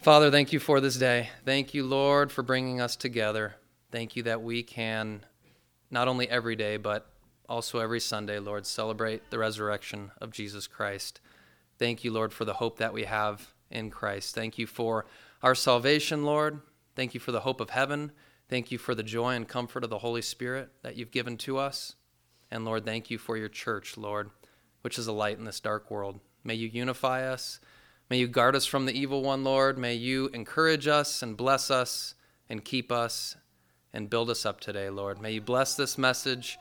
Father, thank you for this day. Thank you, Lord, for bringing us together. Thank you that we can not only every day, but also every Sunday, Lord, celebrate the resurrection of Jesus Christ. Thank you, Lord, for the hope that we have in Christ. Thank you for our salvation, Lord. Thank you for the hope of heaven. Thank you for the joy and comfort of the Holy Spirit that you've given to us. And Lord, thank you for your church, Lord, which is a light in this dark world. May you unify us. May you guard us from the evil one, Lord. May you encourage us and bless us and keep us and build us up today, Lord. May you bless this message.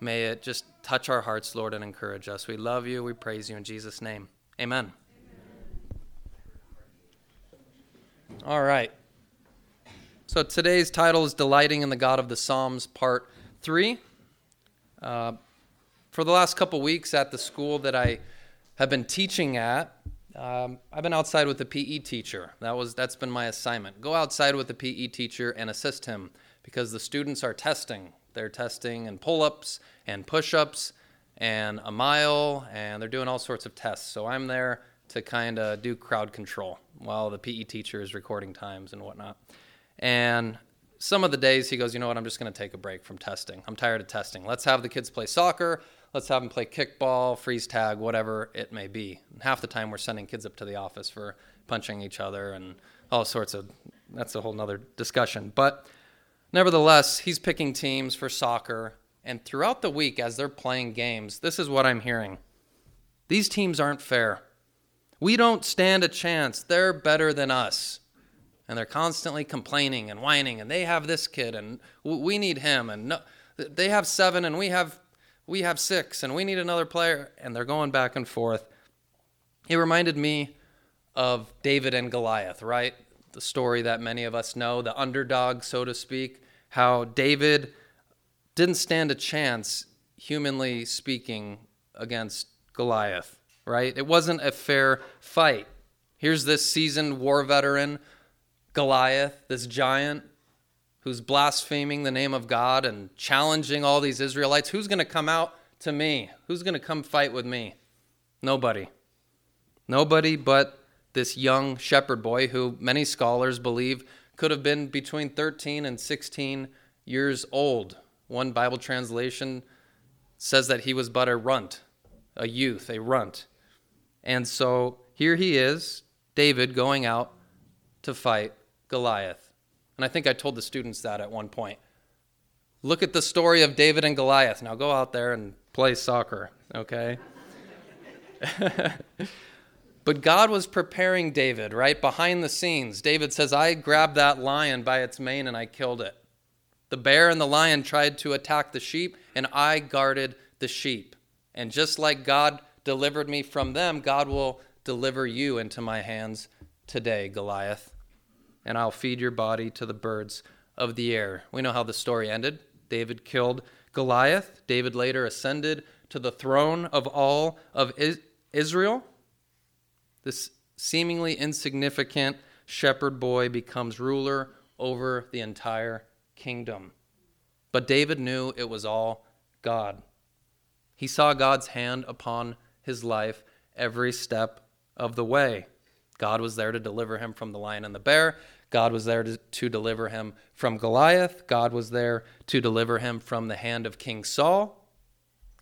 May it just touch our hearts, Lord, and encourage us. We love you. We praise you in Jesus' name. Amen. All right. So today's title is Delighting in the God of the Psalms, Part 3. Uh, for the last couple weeks at the school that I have been teaching at, um, I've been outside with the PE teacher. That was that's been my assignment. Go outside with the PE teacher and assist him because the students are testing. They're testing and pull-ups and push-ups and a mile and they're doing all sorts of tests. So I'm there to kind of do crowd control while the PE teacher is recording times and whatnot. And some of the days he goes, you know what, I'm just going to take a break from testing. I'm tired of testing. Let's have the kids play soccer let's have them play kickball, freeze tag, whatever it may be. And half the time we're sending kids up to the office for punching each other and all sorts of that's a whole nother discussion. But nevertheless, he's picking teams for soccer. And throughout the week, as they're playing games, this is what I'm hearing. These teams aren't fair. We don't stand a chance. They're better than us. And they're constantly complaining and whining, and they have this kid, and we need him, and no, they have seven, and we have we have six and we need another player. And they're going back and forth. He reminded me of David and Goliath, right? The story that many of us know, the underdog, so to speak, how David didn't stand a chance, humanly speaking, against Goliath, right? It wasn't a fair fight. Here's this seasoned war veteran, Goliath, this giant, who's blaspheming the name of God and challenging all these Israelites, who's going to come out to me? Who's going to come fight with me? Nobody. Nobody but this young shepherd boy who many scholars believe could have been between 13 and 16 years old. One Bible translation says that he was but a runt, a youth, a runt. And so here he is, David, going out to fight Goliath. And I think I told the students that at one point. Look at the story of David and Goliath. Now go out there and play soccer, okay? but God was preparing David, right? Behind the scenes. David says, I grabbed that lion by its mane and I killed it. The bear and the lion tried to attack the sheep, and I guarded the sheep. And just like God delivered me from them, God will deliver you into my hands today, Goliath and I'll feed your body to the birds of the air. We know how the story ended. David killed Goliath. David later ascended to the throne of all of Israel. This seemingly insignificant shepherd boy becomes ruler over the entire kingdom. But David knew it was all God. He saw God's hand upon his life every step of the way. God was there to deliver him from the lion and the bear. God was there to, to deliver him from Goliath. God was there to deliver him from the hand of King Saul.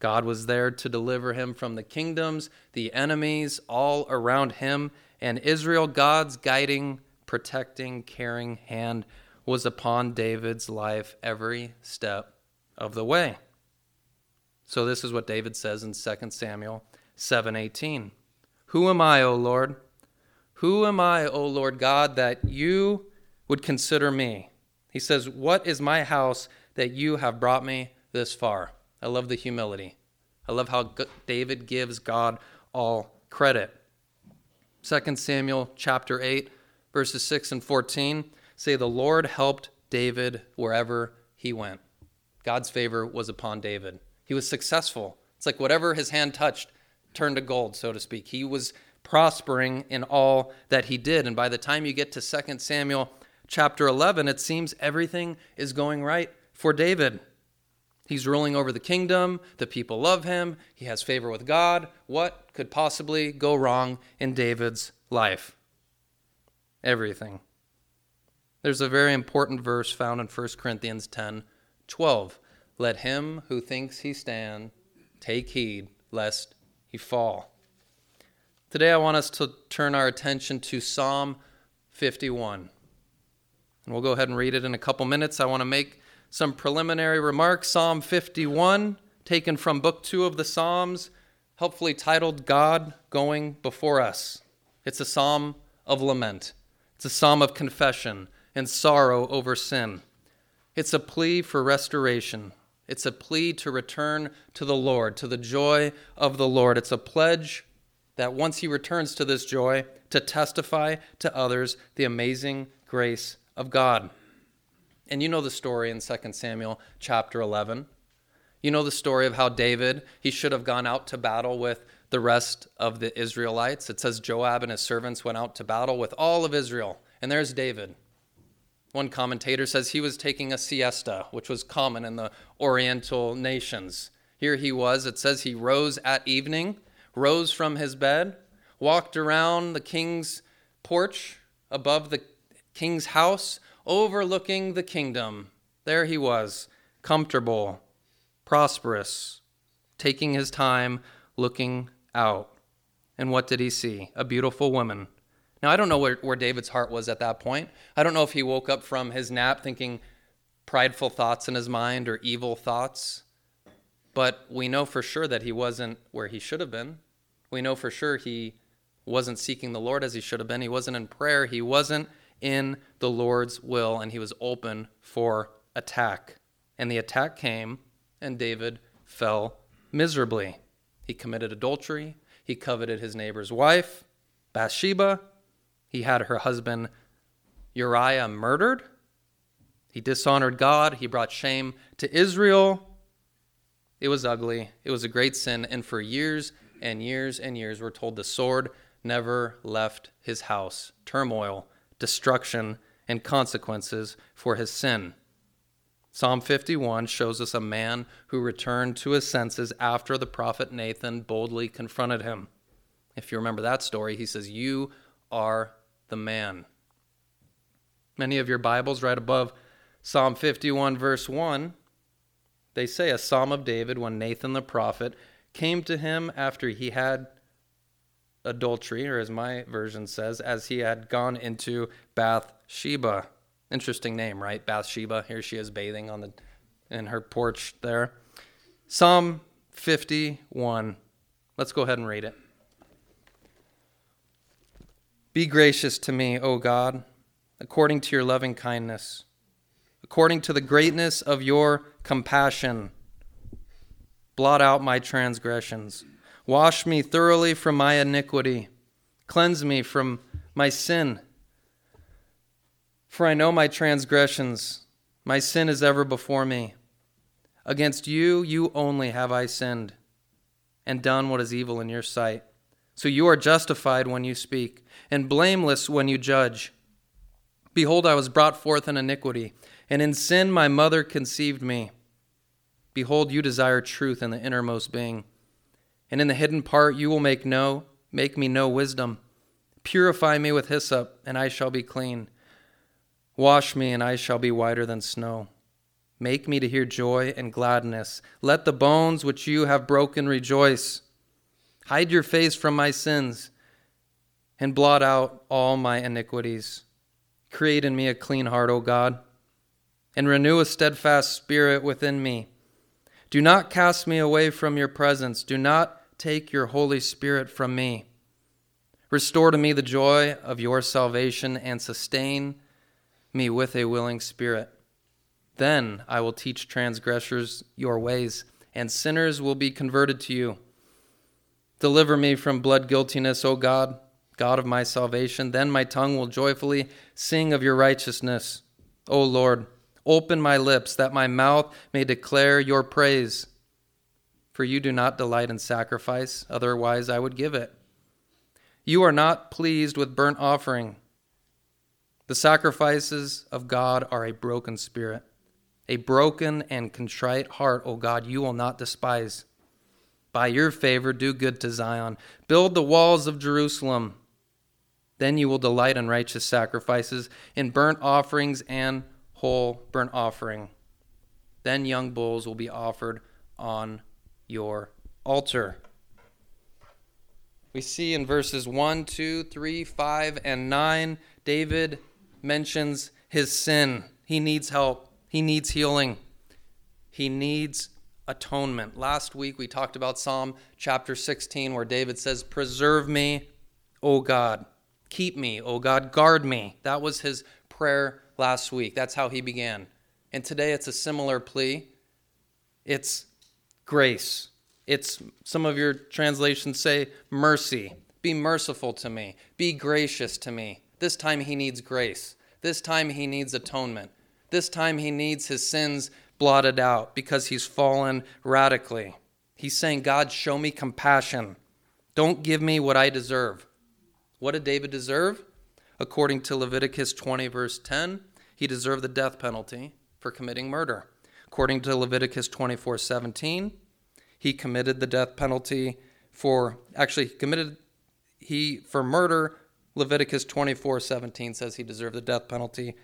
God was there to deliver him from the kingdoms, the enemies all around him. And Israel, God's guiding, protecting, caring hand was upon David's life every step of the way. So this is what David says in 2 Samuel 7:18. Who am I, O Lord? Who am I, O Lord God, that you would consider me? He says, What is my house that you have brought me this far? I love the humility. I love how David gives God all credit. 2 Samuel chapter 8, verses 6 and 14 say, The Lord helped David wherever he went. God's favor was upon David. He was successful. It's like whatever his hand touched turned to gold, so to speak. He was prospering in all that he did. And by the time you get to 2 Samuel chapter 11, it seems everything is going right for David. He's ruling over the kingdom. The people love him. He has favor with God. What could possibly go wrong in David's life? everything. There's a very important verse found in 1 Corinthians 10 12. Let him who thinks he stand take heed lest he fall. Today I want us to turn our attention to Psalm 51. And we'll go ahead and read it in a couple minutes. I want to make some preliminary remarks. Psalm 51, taken from Book 2 of the Psalms, helpfully titled God Going Before Us. It's a psalm of lament, it's a psalm of confession and sorrow over sin. It's a plea for restoration. It's a plea to return to the Lord, to the joy of the Lord. It's a pledge that once he returns to this joy, to testify to others the amazing grace of God. And you know the story in 2 Samuel chapter 11. You know the story of how David, he should have gone out to battle with the rest of the Israelites. It says Joab and his servants went out to battle with all of Israel. And there's David. One commentator says he was taking a siesta, which was common in the Oriental nations. Here he was. It says he rose at evening, rose from his bed, walked around the king's porch above the king's house, overlooking the kingdom. There he was, comfortable, prosperous, taking his time, looking out. And what did he see? A beautiful woman. Now, I don't know where, where David's heart was at that point. I don't know if he woke up from his nap thinking prideful thoughts in his mind or evil thoughts. But we know for sure that he wasn't where he should have been. We know for sure he wasn't seeking the Lord as he should have been. He wasn't in prayer. He wasn't in the Lord's will, and he was open for attack. And the attack came, and David fell miserably. He committed adultery. He coveted his neighbor's wife, Bathsheba. He had her husband Uriah murdered. He dishonored God. He brought shame to Israel. It was ugly. It was a great sin. And for years and years and years, we're told the sword never left his house. Turmoil, destruction, and consequences for his sin. Psalm 51 shows us a man who returned to his senses after the prophet Nathan boldly confronted him. If you remember that story, he says, You are the man. Many of your Bibles, right above Psalm 51, verse 1, they say a psalm of David when Nathan the prophet came to him after he had adultery, or as my version says, as he had gone into Bathsheba. Interesting name, right? Bathsheba. Here she is bathing on the in her porch there. Psalm 51. Let's go ahead and read it. Be gracious to me, O God, according to your loving kindness, according to the greatness of your compassion. Blot out my transgressions Wash me thoroughly from my iniquity. Cleanse me from my sin. For I know my transgressions. My sin is ever before me. Against you, you only have I sinned and done what is evil in your sight. So you are justified when you speak, and blameless when you judge. Behold, I was brought forth in iniquity, and in sin my mother conceived me. Behold, you desire truth in the innermost being and in the hidden part you will make know make me know wisdom. Purify me with hyssop, and I shall be clean. Wash me, and I shall be whiter than snow. Make me to hear joy and gladness. Let the bones which you have broken rejoice. Hide your face from my sins, and blot out all my iniquities. Create in me a clean heart, O God, and renew a steadfast spirit within me. Do not cast me away from your presence. Do not take your Holy Spirit from me. Restore to me the joy of your salvation and sustain me with a willing spirit. Then I will teach transgressors your ways, and sinners will be converted to you. Deliver me from blood guiltiness, O God, God of my salvation. Then my tongue will joyfully sing of your righteousness. O Lord, open my lips that my mouth may declare your praise. For you do not delight in sacrifice, otherwise I would give it. You are not pleased with burnt offering. The sacrifices of God are a broken spirit. A broken and contrite heart, O God, you will not despise. By your favor, do good to Zion. Build the walls of Jerusalem. Then you will delight in righteous sacrifices, in burnt offerings and whole burnt offering. Then young bulls will be offered on your altar. We see in verses 1, 2, 3, 5, and 9, David mentions his sin. He needs help, he needs healing, he needs atonement. Last week we talked about Psalm chapter 16, where David says, Preserve me, O God. Keep me, O God. Guard me. That was his prayer last week. That's how he began. And today it's a similar plea. It's grace. It's some of your translations say mercy. Be merciful to me. Be gracious to me. This time he needs grace. This time he needs atonement. This time he needs his sins blotted out because he's fallen radically. He's saying, God, show me compassion. Don't give me what I deserve. What did David deserve? According to Leviticus 20, verse 10, he deserved the death penalty for committing murder. According to Leviticus 24, 17, he committed the death penalty for, actually, he committed, he, for murder, Leviticus 24, 17 says he deserved the death penalty.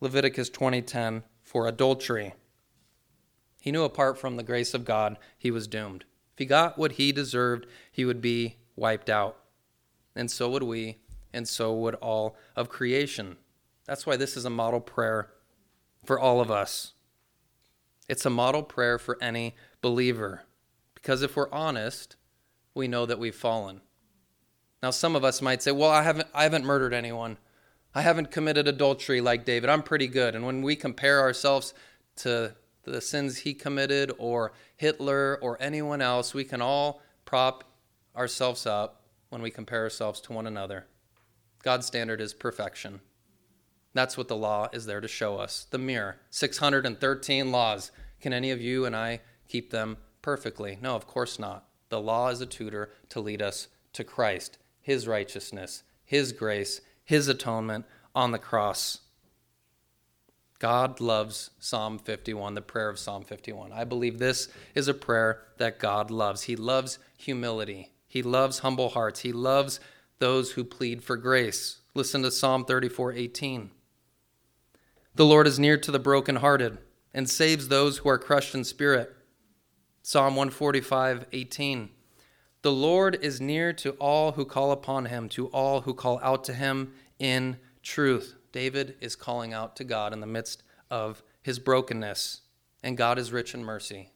Leviticus 20, 10 for adultery. He knew apart from the grace of God, he was doomed. If he got what he deserved, he would be wiped out. And so would we, and so would all of creation. That's why this is a model prayer for all of us. It's a model prayer for any believer. Because if we're honest, we know that we've fallen. Now, some of us might say, well, I haven't, I haven't murdered anyone. I haven't committed adultery like David. I'm pretty good. And when we compare ourselves to the sins he committed or Hitler or anyone else, we can all prop ourselves up when we compare ourselves to one another. God's standard is perfection. That's what the law is there to show us. The mirror, 613 laws. Can any of you and I keep them perfectly? No, of course not. The law is a tutor to lead us to Christ, His righteousness, His grace, His atonement on the cross. God loves Psalm 51, the prayer of Psalm 51. I believe this is a prayer that God loves. He loves humility, He loves humble hearts, He loves those who plead for grace. Listen to Psalm 34 18. The Lord is near to the brokenhearted and saves those who are crushed in spirit. Psalm 145 18. The Lord is near to all who call upon him, to all who call out to him in truth. David is calling out to God in the midst of his brokenness, and God is rich in mercy.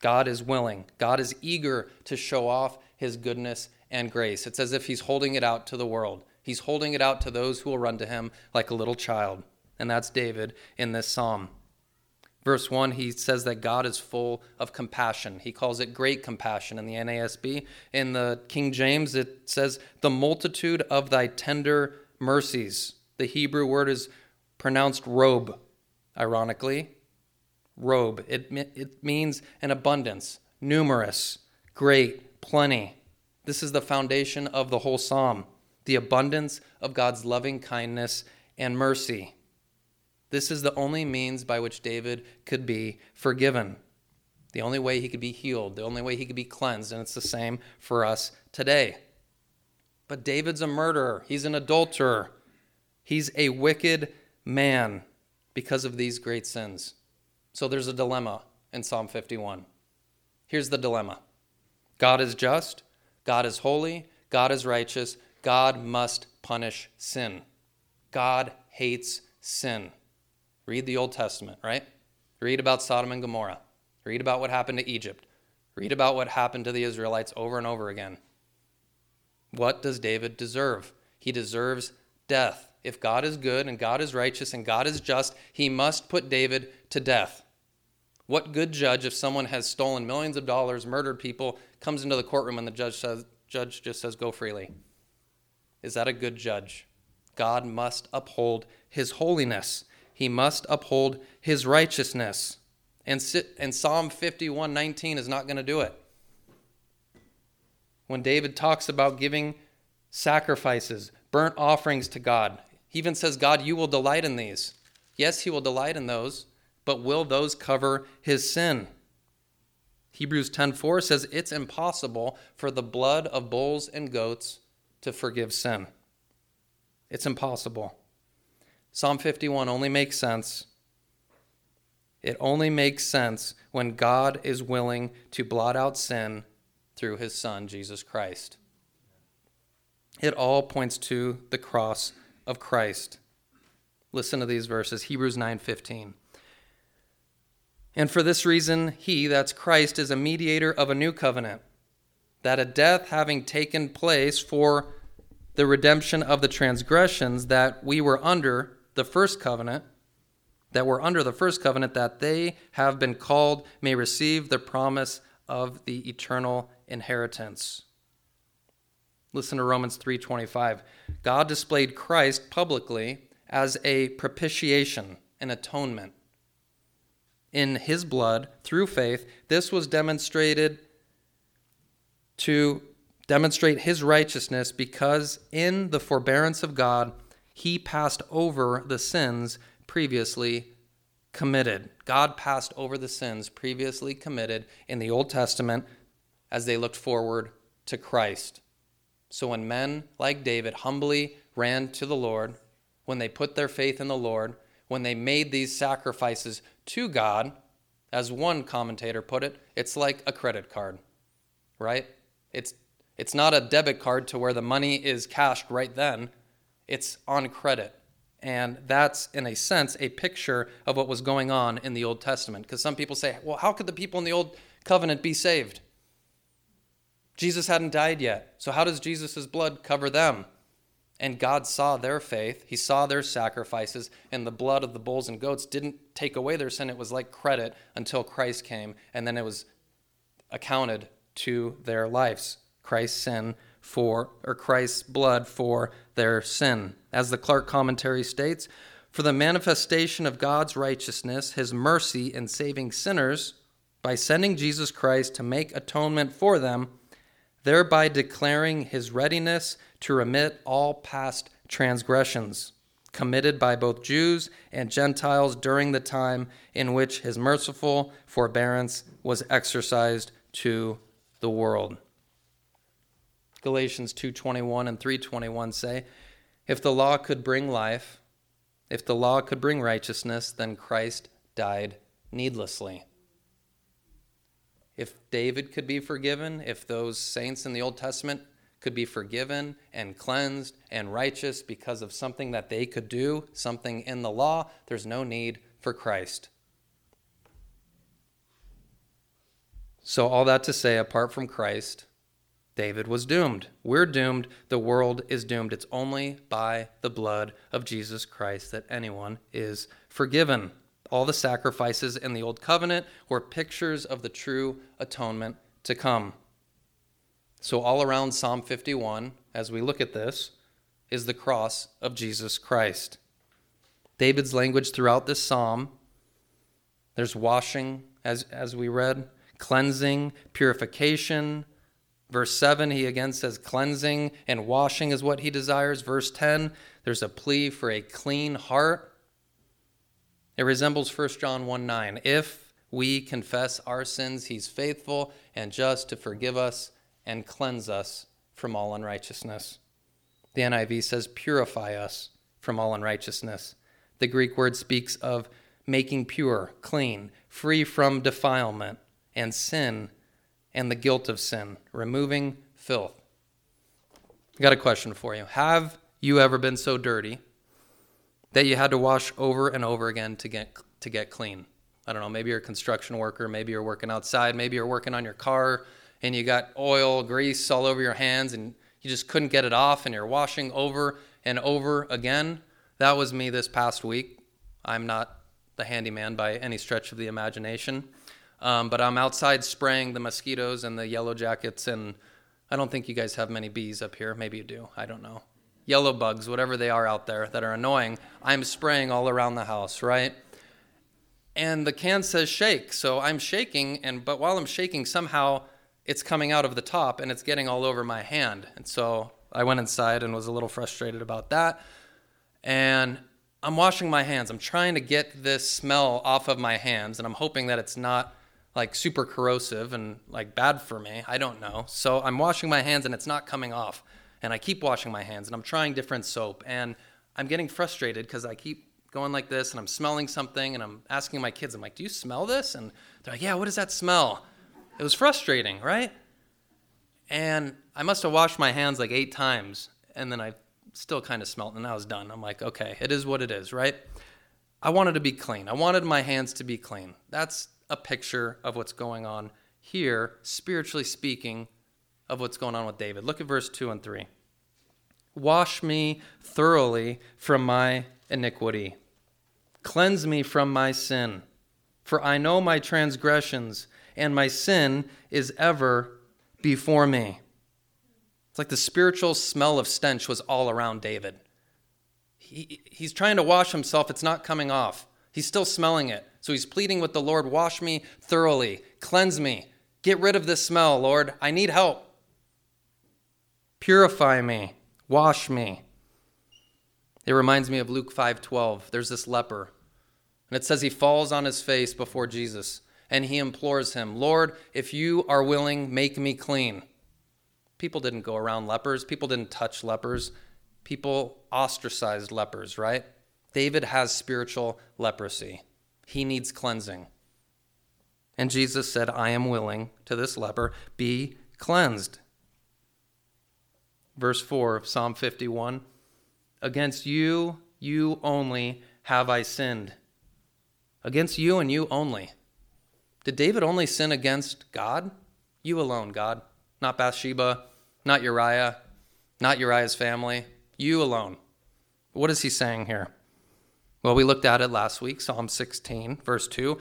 God is willing. God is eager to show off his goodness and grace. It's as if he's holding it out to the world. He's holding it out to those who will run to him like a little child. And that's David in this psalm. Verse 1, he says that God is full of compassion. He calls it great compassion in the NASB. In the King James, it says, the multitude of thy tender mercies. The Hebrew word is pronounced robe, ironically. Robe. It, it means an abundance, numerous, great, plenty. This is the foundation of the whole psalm the abundance of God's loving kindness and mercy. This is the only means by which David could be forgiven. The only way he could be healed, the only way he could be cleansed, and it's the same for us today. But David's a murderer, he's an adulterer, He's a wicked man because of these great sins. So there's a dilemma in Psalm 51. Here's the dilemma God is just, God is holy, God is righteous, God must punish sin. God hates sin. Read the Old Testament, right? Read about Sodom and Gomorrah. Read about what happened to Egypt. Read about what happened to the Israelites over and over again. What does David deserve? He deserves death if God is good and God is righteous and God is just, he must put David to death. What good judge, if someone has stolen millions of dollars, murdered people, comes into the courtroom and the judge says, judge just says, go freely? Is that a good judge? God must uphold his holiness. He must uphold his righteousness. And, and Psalm 51:19 is not going to do it. When David talks about giving sacrifices, burnt offerings to God, he even says, God, you will delight in these. Yes, he will delight in those, but will those cover his sin? Hebrews 10:4 says it's impossible for the blood of bulls and goats to forgive sin. It's impossible. Psalm 51 only makes sense. It only makes sense when God is willing to blot out sin through his Son, Jesus Christ. It all points to the cross of Christ. Listen to these verses Hebrews 9:15. And for this reason, he, that's Christ, is a mediator of a new covenant, that a death having taken place for the redemption of the transgressions that we were under the first covenant, that were under the first covenant, that they have been called may receive the promise of the eternal inheritance. Listen to Romans 3:25. God displayed Christ publicly as a propitiation, an atonement. In his blood, through faith, this was demonstrated to demonstrate his righteousness because in the forbearance of God, he passed over the sins previously committed. God passed over the sins previously committed in the Old Testament as they looked forward to Christ. So when men like David humbly ran to the Lord, when they put their faith in the Lord, when they made these sacrifices to God, as one commentator put it, it's like a credit card, right? It's it's not a debit card to where the money is cashed right then. It's on credit. And that's, in a sense, a picture of what was going on in the Old Testament. Because some people say, well, how could the people in the Old Covenant be saved? Jesus hadn't died yet. So, how does Jesus' blood cover them? And God saw their faith, He saw their sacrifices, and the blood of the bulls and goats didn't take away their sin. It was like credit until Christ came, and then it was accounted to their lives. Christ's sin for, or Christ's blood for their sin. As the Clarke commentary states, for the manifestation of God's righteousness, his mercy in saving sinners by sending Jesus Christ to make atonement for them thereby declaring his readiness to remit all past transgressions committed by both Jews and Gentiles during the time in which his merciful forbearance was exercised to the world. Galatians 2:21 and 3:21 say, if the law could bring life, if the law could bring righteousness, then Christ died needlessly if David could be forgiven, if those saints in the Old Testament could be forgiven and cleansed and righteous because of something that they could do, something in the law, there's no need for Christ. So, all that to say, apart from Christ, David was doomed. We're doomed. The world is doomed. It's only by the blood of Jesus Christ that anyone is forgiven. All the sacrifices in the Old Covenant were pictures of the true atonement to come. So, all around Psalm 51, as we look at this, is the cross of Jesus Christ. David's language throughout this psalm there's washing, as, as we read, cleansing, purification. Verse 7, he again says cleansing and washing is what he desires. Verse 10, there's a plea for a clean heart. It resembles 1 John 1 9. If we confess our sins, he's faithful and just to forgive us and cleanse us from all unrighteousness. The NIV says, purify us from all unrighteousness. The Greek word speaks of making pure, clean, free from defilement and sin and the guilt of sin, removing filth. I got a question for you. Have you ever been so dirty that you had to wash over and over again to get to get clean. I don't know, maybe you're a construction worker, maybe you're working outside, maybe you're working on your car and you got oil, grease all over your hands and you just couldn't get it off and you're washing over and over again. That was me this past week. I'm not the handyman by any stretch of the imagination. Um, but I'm outside spraying the mosquitoes and the yellow jackets, and I don't think you guys have many bees up here. Maybe you do. I don't know yellow bugs, whatever they are out there that are annoying, I'm spraying all around the house, right? And the can says shake, so I'm shaking, and but while I'm shaking, somehow it's coming out of the top and it's getting all over my hand. And so I went inside and was a little frustrated about that. And I'm washing my hands. I'm trying to get this smell off of my hands, and I'm hoping that it's not like super corrosive and like bad for me. I don't know. So I'm washing my hands and it's not coming off. And I keep washing my hands and I'm trying different soap. And I'm getting frustrated because I keep going like this and I'm smelling something and I'm asking my kids, I'm like, do you smell this? And they're like, yeah, what does that smell? It was frustrating, right? And I must have washed my hands like eight times and then I still kind of smelled and I was done. I'm like, okay, it is what it is, right? I wanted to be clean. I wanted my hands to be clean. That's a picture of what's going on here, spiritually speaking, of what's going on with David. Look at verse 2 and 3. Wash me thoroughly from my iniquity, cleanse me from my sin. For I know my transgressions, and my sin is ever before me. It's like the spiritual smell of stench was all around David. He, he's trying to wash himself, it's not coming off. He's still smelling it. So he's pleading with the Lord, Wash me thoroughly, cleanse me, get rid of this smell, Lord. I need help. Purify me, wash me. It reminds me of Luke 5:12. There's this leper, and it says he falls on his face before Jesus and he implores him, "Lord, if you are willing, make me clean." People didn't go around lepers, people didn't touch lepers. People ostracized lepers, right? David has spiritual leprosy. He needs cleansing. And Jesus said, I am willing to this leper, be cleansed. Verse 4 of Psalm 51 Against you, you only have I sinned. Against you and you only. Did David only sin against God? You alone, God. Not Bathsheba, not Uriah, not Uriah's family. You alone. What is he saying here? Well, we looked at it last week, Psalm 16, verse 2.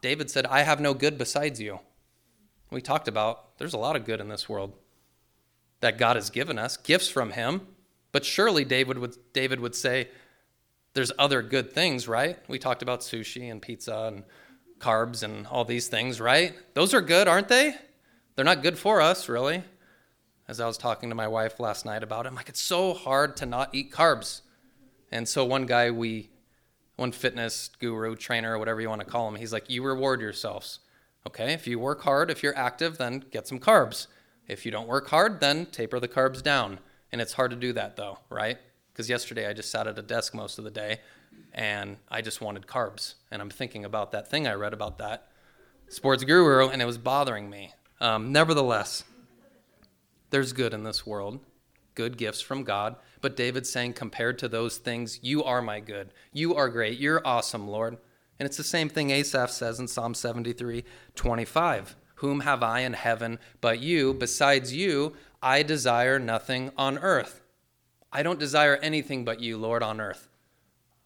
David said, I have no good besides you. We talked about there's a lot of good in this world that God has given us, gifts from him. But surely David would, David would say, there's other good things, right? We talked about sushi and pizza and carbs and all these things, right? Those are good, aren't they? They're not good for us, really. As I was talking to my wife last night about it, I'm like, it's so hard to not eat carbs. And so one guy we, one fitness guru, trainer, or whatever you want to call him, he's like, you reward yourselves. Okay, if you work hard, if you're active, then get some carbs. If you don't work hard, then taper the carbs down. And it's hard to do that though, right? Because yesterday I just sat at a desk most of the day and I just wanted carbs. And I'm thinking about that thing I read about that sports guru and it was bothering me. Um, nevertheless, there's good in this world, good gifts from God. But David's saying, compared to those things, you are my good. You are great. You're awesome, Lord. And it's the same thing Asaph says in Psalm 73 25. Whom have I in heaven but you? Besides you, I desire nothing on earth. I don't desire anything but you, Lord, on earth.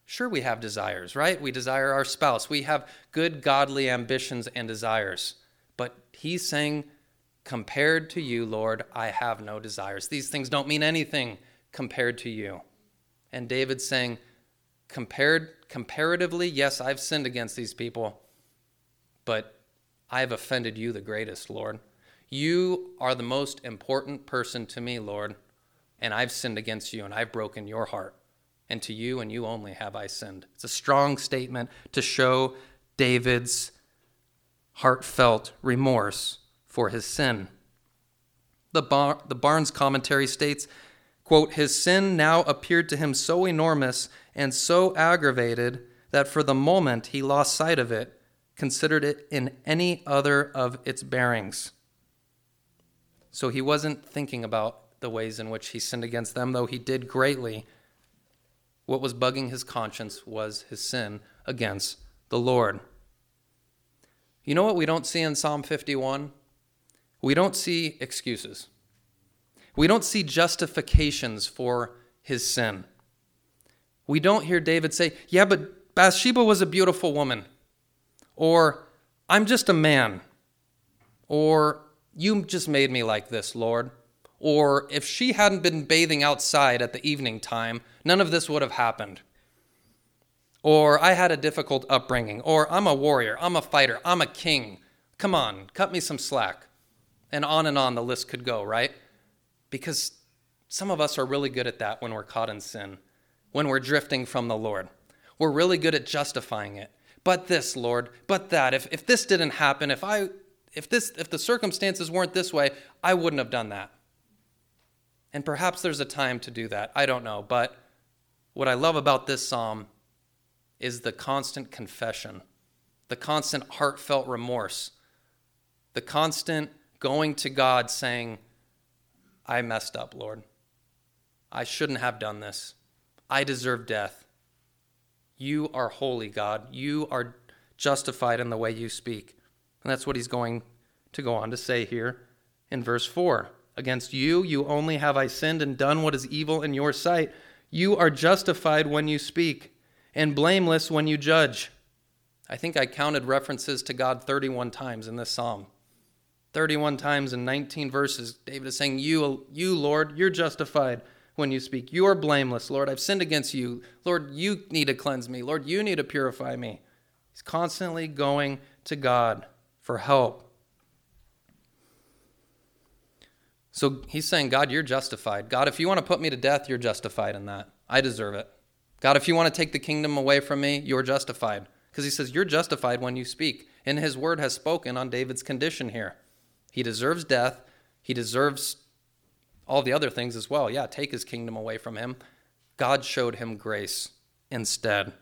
Sure, we have desires, right? We desire our spouse. We have good, godly ambitions and desires. But he's saying, compared to you, Lord, I have no desires. These things don't mean anything compared to you. And David's saying, compared comparatively, yes, I've sinned against these people, but I have offended you the greatest, Lord. You are the most important person to me, Lord, and I've sinned against you and I've broken your heart. And to you and you only have I sinned. It's a strong statement to show David's heartfelt remorse for his sin. The, Bar- the Barnes commentary states, quote, His sin now appeared to him so enormous and so aggravated that for the moment he lost sight of it considered it in any other of its bearings. So he wasn't thinking about the ways in which he sinned against them, though he did greatly. What was bugging his conscience was his sin against the Lord. You know what we don't see in Psalm 51? We don't see excuses. We don't see justifications for his sin. We don't hear David say, Yeah, but Bathsheba was a beautiful woman or I'm just a man, or you just made me like this, Lord. Or if she hadn't been bathing outside at the evening time, none of this would have happened. Or I had a difficult upbringing. Or I'm a warrior. I'm a fighter. I'm a king. Come on, cut me some slack. And on and on the list could go, right? Because some of us are really good at that when we're caught in sin, when we're drifting from the Lord. We're really good at justifying it but this, Lord, but that. If, if this didn't happen, if I if this if the circumstances weren't this way, I wouldn't have done that. And perhaps there's a time to do that. I don't know. But what I love about this psalm is the constant confession, the constant heartfelt remorse, the constant going to God saying, I messed up, Lord. I shouldn't have done this. I deserve death. You are holy, God. You are justified in the way you speak. And that's what he's going to go on to say here in verse 4. Against you, you only have I sinned and done what is evil in your sight. You are justified when you speak, and blameless when you judge. I think I counted references to God 31 times in this psalm. 31 times in 19 verses, David is saying, You, you Lord, you're justified when you speak. You are blameless, Lord. I've sinned against you. Lord, you need to cleanse me. Lord, you need to purify me. He's constantly going to God for help. So he's saying, God, you're justified. God, if you want to put me to death, you're justified in that. I deserve it. God, if you want to take the kingdom away from me, you're justified. Because he says, You're justified when you speak. And his word has spoken on David's condition here. He deserves death. He deserves all the other things as well. Yeah, take his kingdom away from him. God showed him grace instead.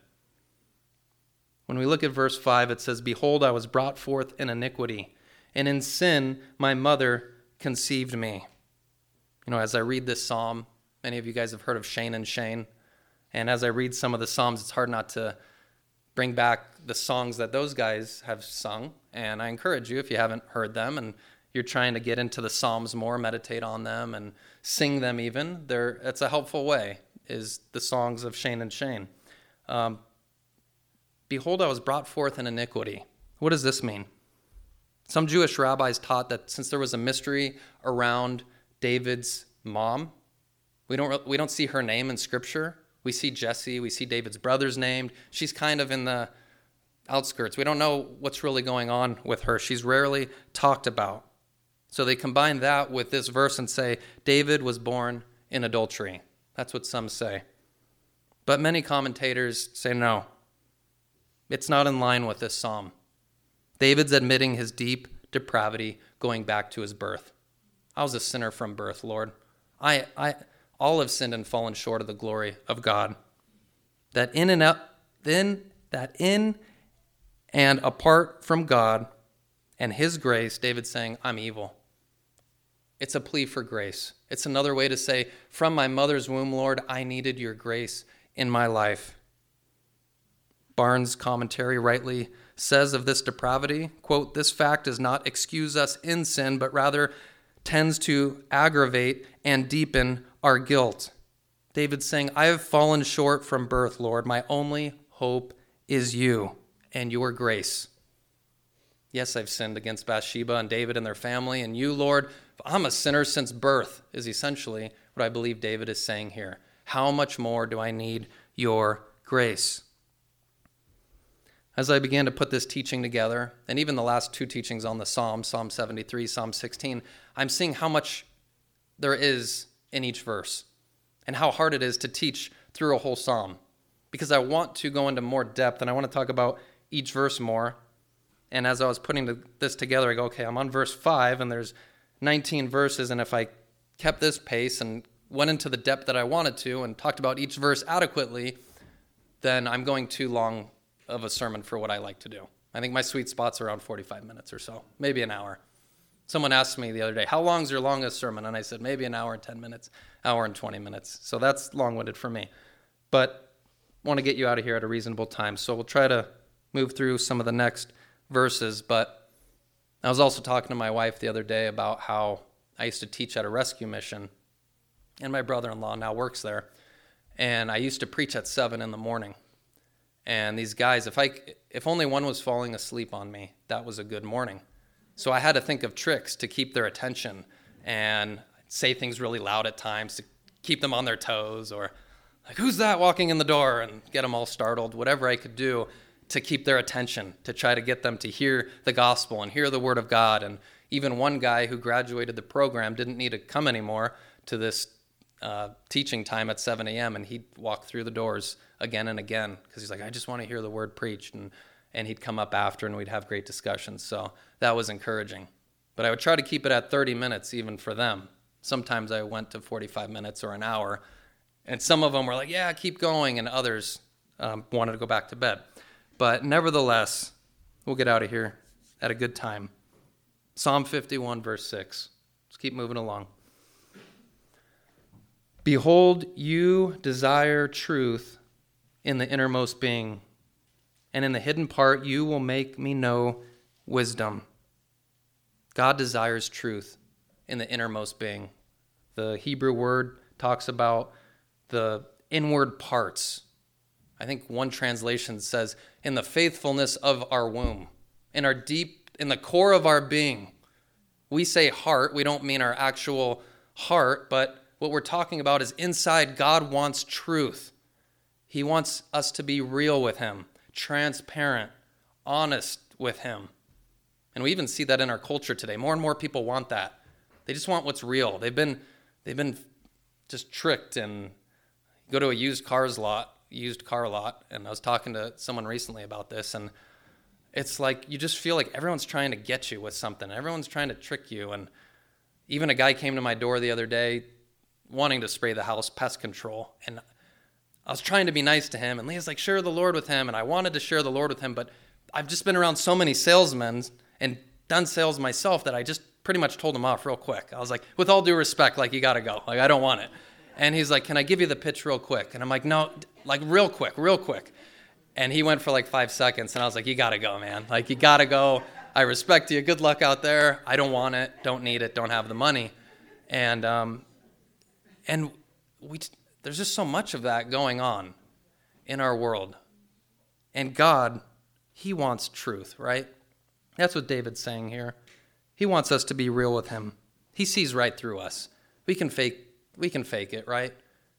When we look at verse 5, it says, Behold, I was brought forth in iniquity, and in sin my mother conceived me. You know, as I read this psalm, many of you guys have heard of Shane and Shane. And as I read some of the psalms, it's hard not to bring back the songs that those guys have sung. And I encourage you, if you haven't heard them and you're trying to get into the psalms more, meditate on them and sing them even, they it's a helpful way, is the songs of Shane and Shane. Um, Behold, I was brought forth in iniquity. What does this mean? Some Jewish rabbis taught that since there was a mystery around David's mom, we don't, we don't see her name in Scripture. We see Jesse, we see David's brother's named. She's kind of in the outskirts. We don't know what's really going on with her. She's rarely talked about. So they combine that with this verse and say, David was born in adultery. That's what some say. But many commentators say no. It's not in line with this psalm. David's admitting his deep depravity going back to his birth. I was a sinner from birth, Lord. I, I all have sinned and fallen short of the glory of God. That in and out, then that in and apart from God and his grace, David's saying, I'm evil. It's a plea for grace. It's another way to say, From my mother's womb, Lord, I needed your grace in my life. Barnes' commentary rightly says of this depravity, quote, this fact does not excuse us in sin, but rather tends to aggravate and deepen our guilt. David's saying, I have fallen short from birth, Lord. My only hope is you and your grace. Yes, I've sinned against Bathsheba and David and their family, and you, Lord, I'm a sinner since birth, is essentially what I believe David is saying here. How much more do I need your grace? As I began to put this teaching together, and even the last two teachings on the Psalm, Psalm 73, Psalm 16, I'm seeing how much there is in each verse and how hard it is to teach through a whole Psalm because I want to go into more depth and I want to talk about each verse more. And as I was putting this together, I go, okay, I'm on verse 5 and there's 19 verses. And if I kept this pace and went into the depth that I wanted to and talked about each verse adequately, then I'm going too long of a sermon for what I like to do. I think my sweet spot's around 45 minutes or so, maybe an hour. Someone asked me the other day, How long's your longest sermon? And I said, Maybe an hour and 10 minutes, hour and 20 minutes. So that's long winded for me. But want to get you out of here at a reasonable time. So we'll try to move through some of the next verses. But I was also talking to my wife the other day about how I used to teach at a rescue mission, and my brother in law now works there. And I used to preach at 7 in the morning. And these guys, if I if only one was falling asleep on me, that was a good morning. So I had to think of tricks to keep their attention and say things really loud at times to keep them on their toes or like who's that walking in the door and get them all startled, whatever I could do to keep their attention, to try to get them to hear the gospel and hear the word of God. And even one guy who graduated the program didn't need to come anymore to this uh, teaching time at 7 a.m. and he'd walk through the doors again and again because he's like, I just want to hear the word preached. And, and he'd come up after and we'd have great discussions. So that was encouraging. But I would try to keep it at 30 minutes even for them Sometimes I went to 45 minutes or an hour, and some of them were like, "Yeah, keep going," and others um, wanted to go back to bed. But nevertheless, we'll get out of here at a good time. Psalm 51, verse 6. Let's keep moving along. Behold, you desire truth in the innermost being, and in the hidden part you will make me know wisdom. God desires truth in the innermost being. The Hebrew word talks about the inward parts. I think one translation says, in the faithfulness of our womb, in our deep, in the core of our being. We say heart, we don't mean our actual heart, but what we're talking about is inside, God wants truth. He wants us to be real with Him, transparent, honest with Him. And we even see that in our culture today. More and more people want that. They just want what's real. They've been, they've been just tricked and go to a used cars lot, used car lot, and I was talking to someone recently about this, and it's like you just feel like everyone's trying to get you with something. Everyone's trying to trick you. And even a guy came to my door the other day wanting to spray the house pest control. And I was trying to be nice to him. And Leah's like, share the Lord with him. And I wanted to share the Lord with him. But I've just been around so many salesmen and done sales myself that I just pretty much told him off real quick. I was like, with all due respect, like, you got to go. Like, I don't want it. And he's like, can I give you the pitch real quick? And I'm like, no, like, real quick, real quick. And he went for like five seconds. And I was like, you got to go, man. Like, you got to go. I respect you. Good luck out there. I don't want it. Don't need it. Don't have the money. And um, and we, there's just so much of that going on in our world. And God, He wants truth, right? That's what David's saying here. He wants us to be real with Him. He sees right through us. We can fake, we can fake it, right?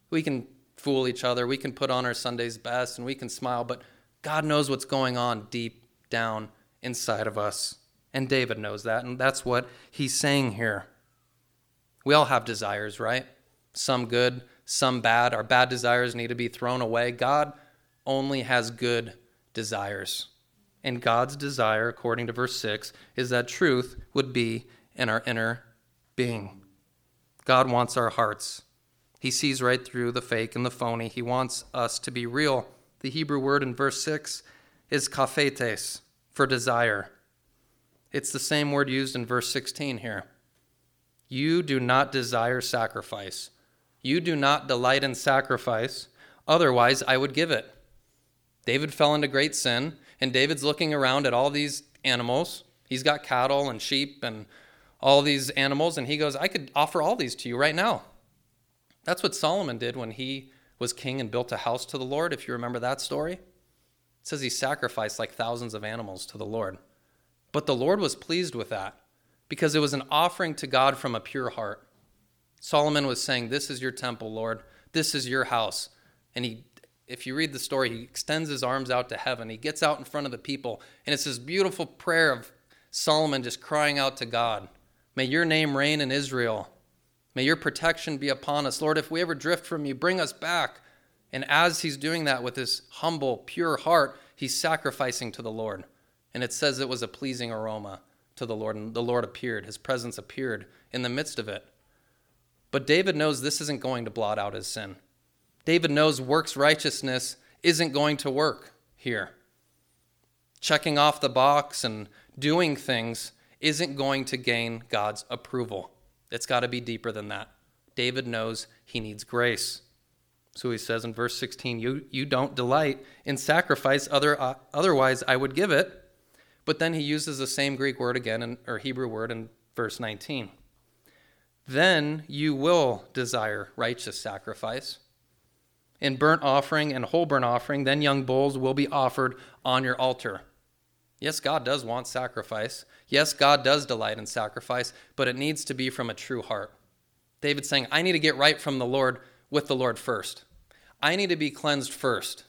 We can fool each other. We can put on our Sunday's best and we can smile, but God knows what's going on deep down inside of us. And David knows that, and that's what he's saying here. We all have desires, right? some good, some bad. Our bad desires need to be thrown away. God only has good desires. And God's desire, according to verse 6, is that truth would be in our inner being. God wants our hearts. He sees right through the fake and the phony. He wants us to be real. The Hebrew word in verse 6 is kaphetes, for desire. It's the same word used in verse 16 here. You do not desire sacrifice, you do not delight in sacrifice, otherwise I would give it. David fell into great sin, and David's looking around at all these animals. He's got cattle and sheep and all these animals, and he goes, I could offer all these to you right now. That's what Solomon did when he was king and built a house to the Lord, if you remember that story. It says he sacrificed like thousands of animals to the Lord. But the Lord was pleased with that because it was an offering to God from a pure heart. Solomon was saying, This is your temple, Lord. This is your house. And he, if you read the story, he extends his arms out to heaven. He gets out in front of the people, and it's this beautiful prayer of Solomon just crying out to God May your name reign in Israel. May your protection be upon us. Lord, if we ever drift from you, bring us back. And as he's doing that with his humble, pure heart, he's sacrificing to the Lord. And it says it was a pleasing aroma to the Lord, and the Lord appeared. His presence appeared in the midst of it. But David knows this isn't going to blot out his sin. David knows works righteousness isn't going to work here. Checking off the box and doing things isn't going to gain God's approval. It's got to be deeper than that. David knows he needs grace. So he says in verse 16, You, you don't delight in sacrifice, other, uh, otherwise I would give it. But then he uses the same Greek word again, in, or Hebrew word in verse 19 then you will desire righteous sacrifice. In burnt offering and whole burnt offering, then young bulls will be offered on your altar. Yes, God does want sacrifice. Yes, God does delight in sacrifice, but it needs to be from a true heart. David's saying, I need to get right from the Lord with the Lord first. I need to be cleansed first.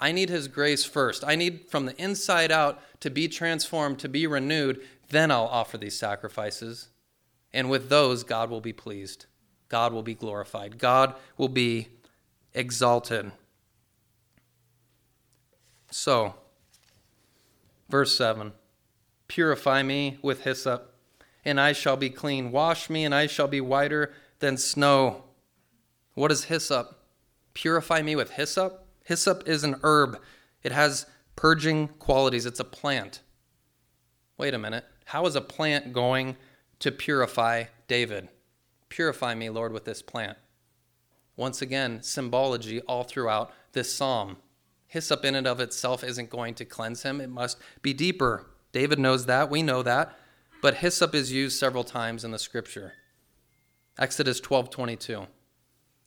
I need His grace first. I need from the inside out to be transformed, to be renewed. Then I'll offer these sacrifices. And with those, God will be pleased. God will be glorified. God will be exalted. So, verse 7 Purify me with hyssop, and I shall be clean. Wash me, and I shall be whiter than snow. What is hyssop? Purify me with hyssop? Hyssop is an herb, it has purging qualities. It's a plant. Wait a minute. How is a plant going to purify David? Purify me, Lord, with this plant. Once again, symbology all throughout this psalm. Hyssop in and of itself isn't going to cleanse him, it must be deeper. David knows that, we know that, but hyssop is used several times in the scripture. Exodus 12:22.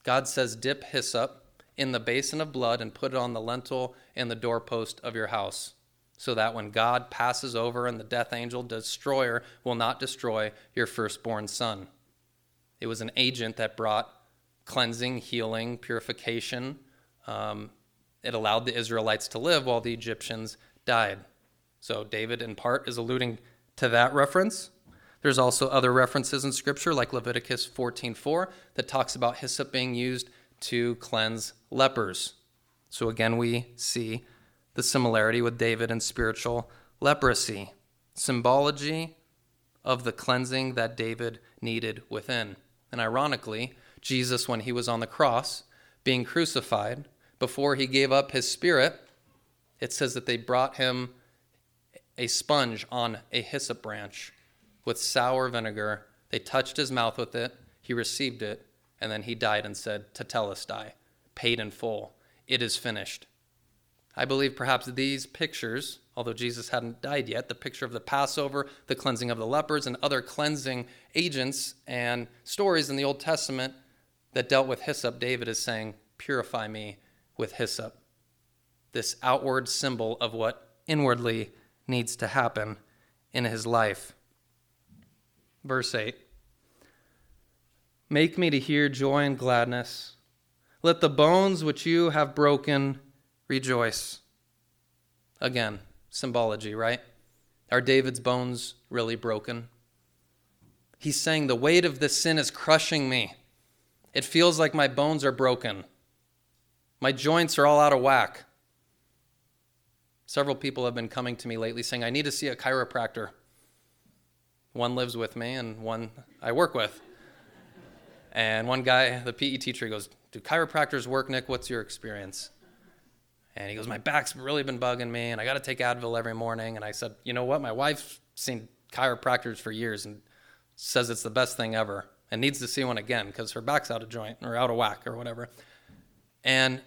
God says, "Dip hyssop in the basin of blood and put it on the lintel and the doorpost of your house, so that when God passes over and the death angel destroyer will not destroy your firstborn son." It was an agent that brought cleansing, healing, purification. Um, it allowed the Israelites to live while the Egyptians died. So David, in part, is alluding to that reference. There's also other references in Scripture, like Leviticus 14:4, that talks about hyssop being used to cleanse lepers. So again, we see the similarity with David and spiritual leprosy, symbology of the cleansing that David needed within. And ironically, Jesus, when he was on the cross, being crucified, before he gave up his spirit, it says that they brought him a sponge on a hyssop branch with sour vinegar. They touched his mouth with it, he received it, and then he died and said, Tetelestai, paid in full. It is finished. I believe perhaps these pictures, although Jesus hadn't died yet, the picture of the Passover, the cleansing of the lepers, and other cleansing agents and stories in the Old Testament that dealt with hyssop, David is saying, Purify me with hyssop. This outward symbol of what inwardly needs to happen in his life. Verse 8 Make me to hear joy and gladness. Let the bones which you have broken rejoice. Again, symbology, right? Are David's bones really broken? He's saying, The weight of this sin is crushing me. It feels like my bones are broken. My joints are all out of whack. Several people have been coming to me lately saying, I need to see a chiropractor. One lives with me, and one I work with. And one guy, the PE teacher, goes, Do chiropractors work, Nick? What's your experience? And he goes, My back's really been bugging me, and I got to take Advil every morning. And I said, You know what? My wife's seen chiropractors for years and says it's the best thing ever and needs to see one again because her back's out of joint or out of whack or whatever. And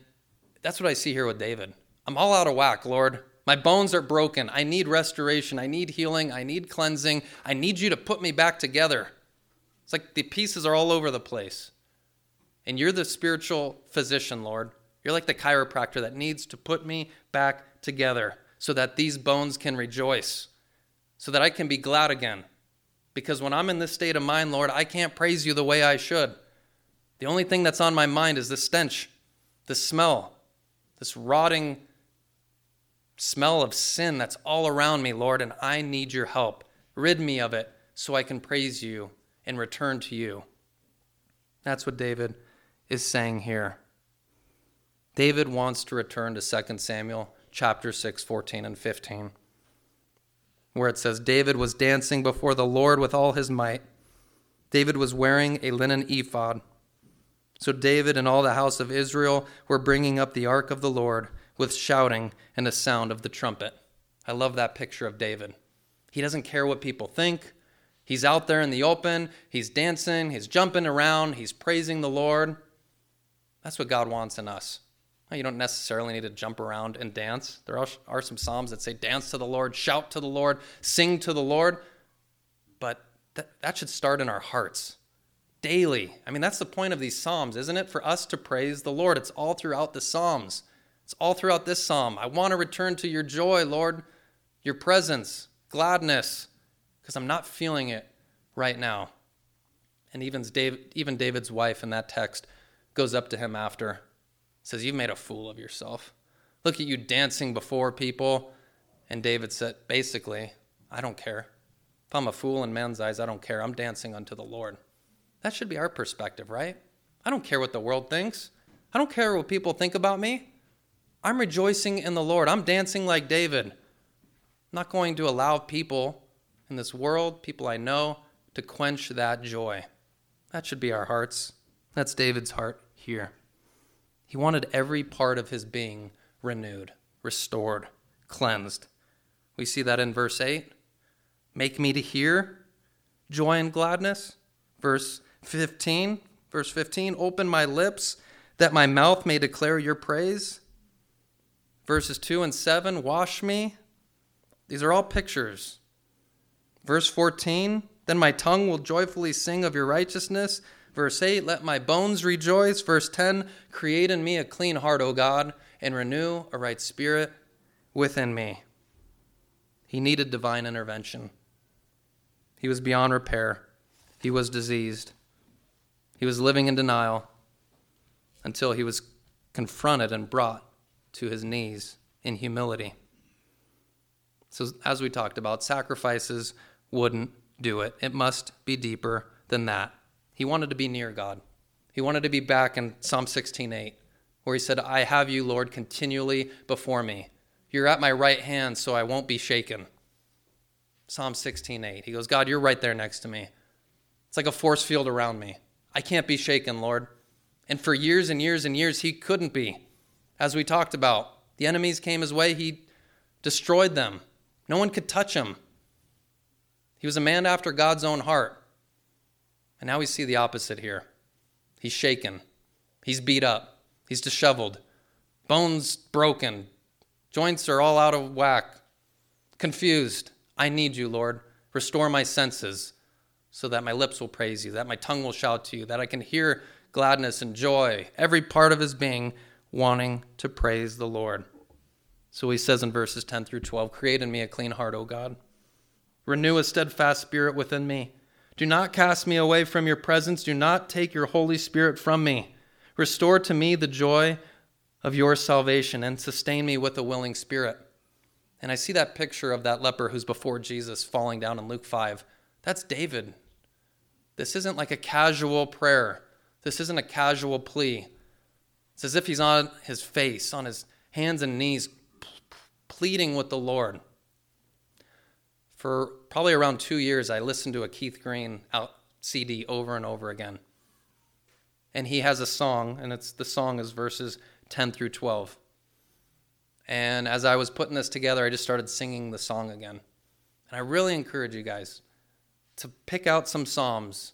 that's what I see here with David. I'm all out of whack, Lord. My bones are broken. I need restoration. I need healing. I need cleansing. I need you to put me back together. It's like the pieces are all over the place. And you're the spiritual physician, Lord. You're like the chiropractor that needs to put me back together so that these bones can rejoice, so that I can be glad again. Because when I'm in this state of mind, Lord, I can't praise you the way I should. The only thing that's on my mind is the stench, the smell, this rotting smell of sin that's all around me, Lord, and I need your help. Rid me of it so I can praise you and return to you. That's what David is saying here. David wants to return to 2 Samuel chapter 6, 14 and 15, where it says, David was dancing before the Lord with all his might. David was wearing a linen ephod. So David and all the house of Israel were bringing up the ark of the Lord with shouting and the sound of the trumpet. I love that picture of David. He doesn't care what people think. He's out there in the open, he's dancing, he's jumping around, he's praising the Lord. That's what God wants in us. You don't necessarily need to jump around and dance. There are some Psalms that say, dance to the Lord, shout to the Lord, sing to the Lord. But that, that should start in our hearts daily. I mean, that's the point of these Psalms, isn't it? For us to praise the Lord. It's all throughout the Psalms, it's all throughout this Psalm. I want to return to your joy, Lord, your presence, gladness because I'm not feeling it right now. And even, David, even David's wife in that text goes up to him after, says, You've made a fool of yourself. Look at you dancing before people. And David said, Basically, I don't care. If I'm a fool in man's eyes, I don't care. I'm dancing unto the Lord. That should be our perspective, right? I don't care what the world thinks. I don't care what people think about me. I'm rejoicing in the Lord. I'm dancing like David. I'm not going to allow people in this world, people I know, to quench that joy. That should be our hearts. That's David's heart here. He wanted every part of his being renewed, restored, cleansed. We see that in verse 8. Make me to hear joy and gladness. Verse 15, verse 15, open my lips that my mouth may declare your praise. Verses 2 and 7, wash me. These are all pictures. Verse 14, then my tongue will joyfully sing of your righteousness. Verse 8, let my bones rejoice. Verse 10, create in me a clean heart, O God, and renew a right spirit within me. He needed divine intervention. He was beyond repair. He was diseased. He was living in denial until he was confronted and brought to his knees in humility. So, as we talked about, sacrifices wouldn't do it. It must be deeper than that. He wanted to be near God. He wanted to be back in Psalm 16:8, where he said, "I have you, Lord, continually before me. You're at my right hand, so I won't be shaken." Psalm 16:8. He goes, "God, you're right there next to me. It's like a force field around me. I can't be shaken, Lord." And for years and years and years, he couldn't be. As we talked about, the enemies came his way, he destroyed them. No one could touch him. He was a man after God's own heart. And now we see the opposite here. He's shaken, he's beat up, he's disheveled, bones broken, joints are all out of whack, confused. I need you, Lord. Restore my senses so that my lips will praise you, that my tongue will shout to you, that I can hear gladness and joy, every part of his being wanting to praise the Lord. So he says in verses 10 through 12 Create in me a clean heart, O God. Renew a steadfast spirit within me. Do not cast me away from your presence. Do not take your Holy Spirit from me. Restore to me the joy of your salvation and sustain me with a willing spirit. And I see that picture of that leper who's before Jesus falling down in Luke 5. That's David. This isn't like a casual prayer. This isn't a casual plea. It's as if he's on his face, on his hands and knees, pleading with the Lord. For probably around two years, I listened to a Keith Green out CD over and over again. And he has a song, and it's the song is verses 10 through 12. And as I was putting this together, I just started singing the song again. And I really encourage you guys to pick out some psalms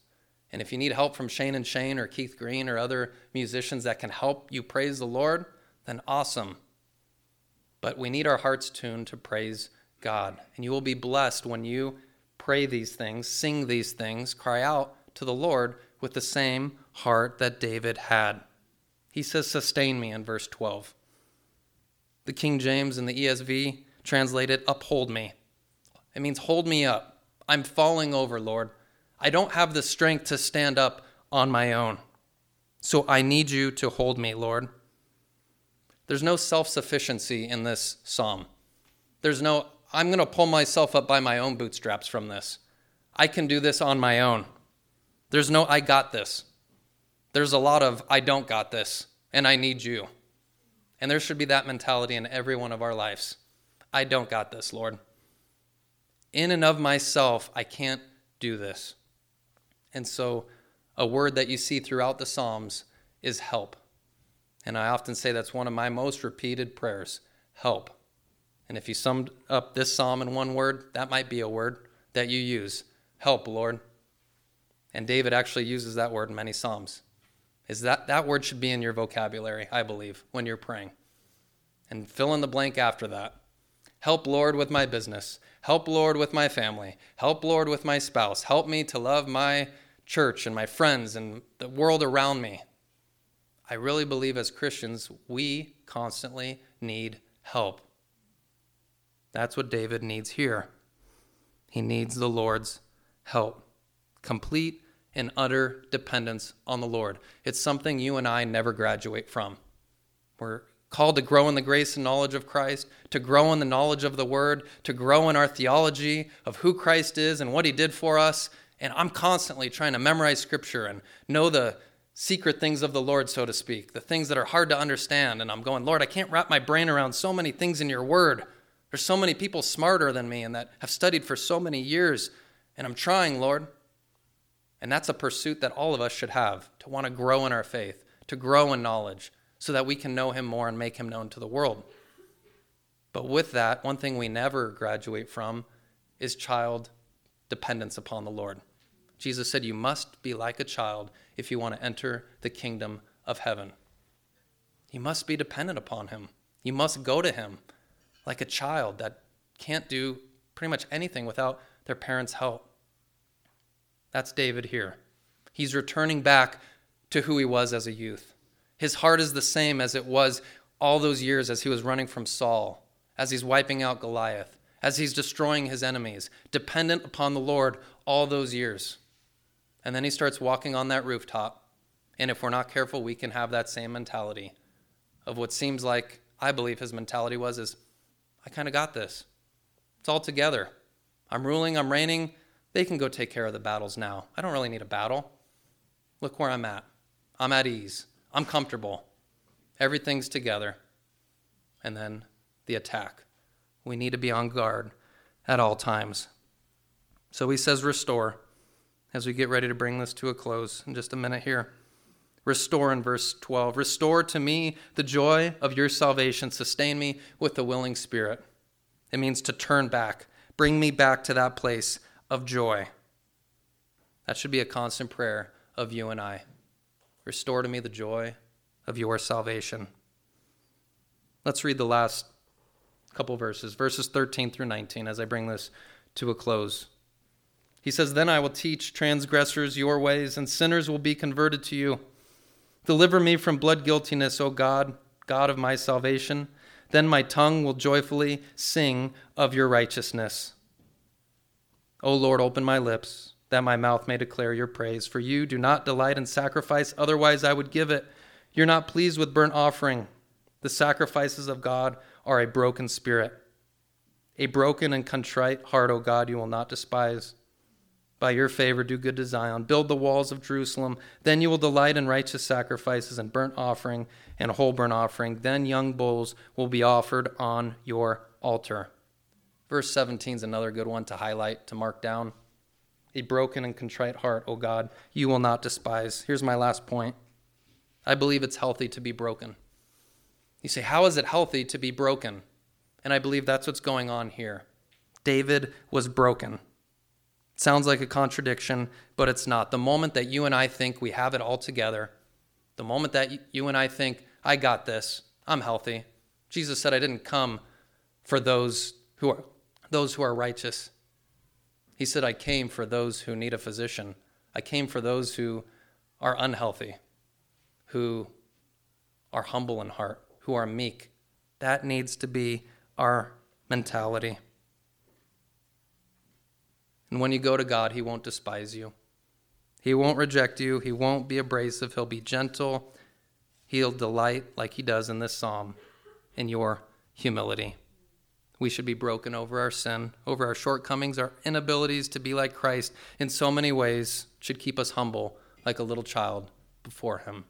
and if you need help from Shane and Shane or Keith Green or other musicians that can help you praise the Lord, then awesome. But we need our hearts tuned to praise God. And you will be blessed when you pray these things, sing these things, cry out to the Lord with the same heart that David had. He says, Sustain me in verse 12. The King James and the ESV translated, Uphold me. It means hold me up. I'm falling over, Lord. I don't have the strength to stand up on my own. So I need you to hold me, Lord. There's no self sufficiency in this psalm. There's no, I'm going to pull myself up by my own bootstraps from this. I can do this on my own. There's no, I got this. There's a lot of, I don't got this, and I need you. And there should be that mentality in every one of our lives. I don't got this, Lord. In and of myself, I can't do this. And so, a word that you see throughout the Psalms is help. And I often say that's one of my most repeated prayers help. And if you summed up this psalm in one word, that might be a word that you use help, Lord. And David actually uses that word in many psalms. Is that that word should be in your vocabulary, I believe, when you're praying. And fill in the blank after that. Help, Lord, with my business. Help, Lord, with my family. Help, Lord, with my spouse. Help me to love my church and my friends and the world around me. I really believe as Christians, we constantly need help. That's what David needs here. He needs the Lord's help. Complete and utter dependence on the Lord. It's something you and I never graduate from. We're called to grow in the grace and knowledge of Christ, to grow in the knowledge of the Word, to grow in our theology of who Christ is and what He did for us, and I'm constantly trying to memorize scripture and know the secret things of the Lord, so to speak, the things that are hard to understand. And I'm going, Lord, I can't wrap my brain around so many things in your word. There's so many people smarter than me and that have studied for so many years. And I'm trying, Lord. And that's a pursuit that all of us should have to want to grow in our faith, to grow in knowledge, so that we can know him more and make him known to the world. But with that, one thing we never graduate from is child dependence upon the Lord. Jesus said, You must be like a child if you want to enter the kingdom of heaven. You must be dependent upon him. You must go to him like a child that can't do pretty much anything without their parents' help. That's David here. He's returning back to who he was as a youth. His heart is the same as it was all those years as he was running from Saul, as he's wiping out Goliath, as he's destroying his enemies, dependent upon the Lord all those years. And then he starts walking on that rooftop. And if we're not careful, we can have that same mentality of what seems like I believe his mentality was is I kind of got this. It's all together. I'm ruling, I'm reigning. They can go take care of the battles now. I don't really need a battle. Look where I'm at. I'm at ease. I'm comfortable. Everything's together. And then the attack. We need to be on guard at all times. So he says, restore, as we get ready to bring this to a close in just a minute here. Restore in verse 12. Restore to me the joy of your salvation. Sustain me with a willing spirit. It means to turn back. Bring me back to that place of joy. That should be a constant prayer of you and I. Restore to me the joy of your salvation. Let's read the last couple verses, verses 13 through 19, as I bring this to a close. He says, Then I will teach transgressors your ways, and sinners will be converted to you. Deliver me from blood guiltiness, O God, God of my salvation. Then my tongue will joyfully sing of your righteousness. O Lord, open my lips, that my mouth may declare your praise. For you do not delight in sacrifice, otherwise I would give it. You're not pleased with burnt offering. The sacrifices of God are a broken spirit. A broken and contrite heart, O God, you will not despise. By your favor, do good to Zion. Build the walls of Jerusalem. Then you will delight in righteous sacrifices and burnt offering and whole burnt offering. Then young bulls will be offered on your altar. Verse 17 is another good one to highlight, to mark down. A broken and contrite heart, O God, you will not despise. Here's my last point. I believe it's healthy to be broken. You say, How is it healthy to be broken? And I believe that's what's going on here. David was broken. Sounds like a contradiction, but it's not. The moment that you and I think we have it all together, the moment that you and I think, I got this, I'm healthy. Jesus said, I didn't come for those who are, those who are righteous. He said, I came for those who need a physician. I came for those who are unhealthy, who are humble in heart, who are meek. That needs to be our mentality. And when you go to God, He won't despise you. He won't reject you. He won't be abrasive. He'll be gentle. He'll delight, like He does in this psalm, in your humility. We should be broken over our sin, over our shortcomings, our inabilities to be like Christ in so many ways should keep us humble like a little child before Him.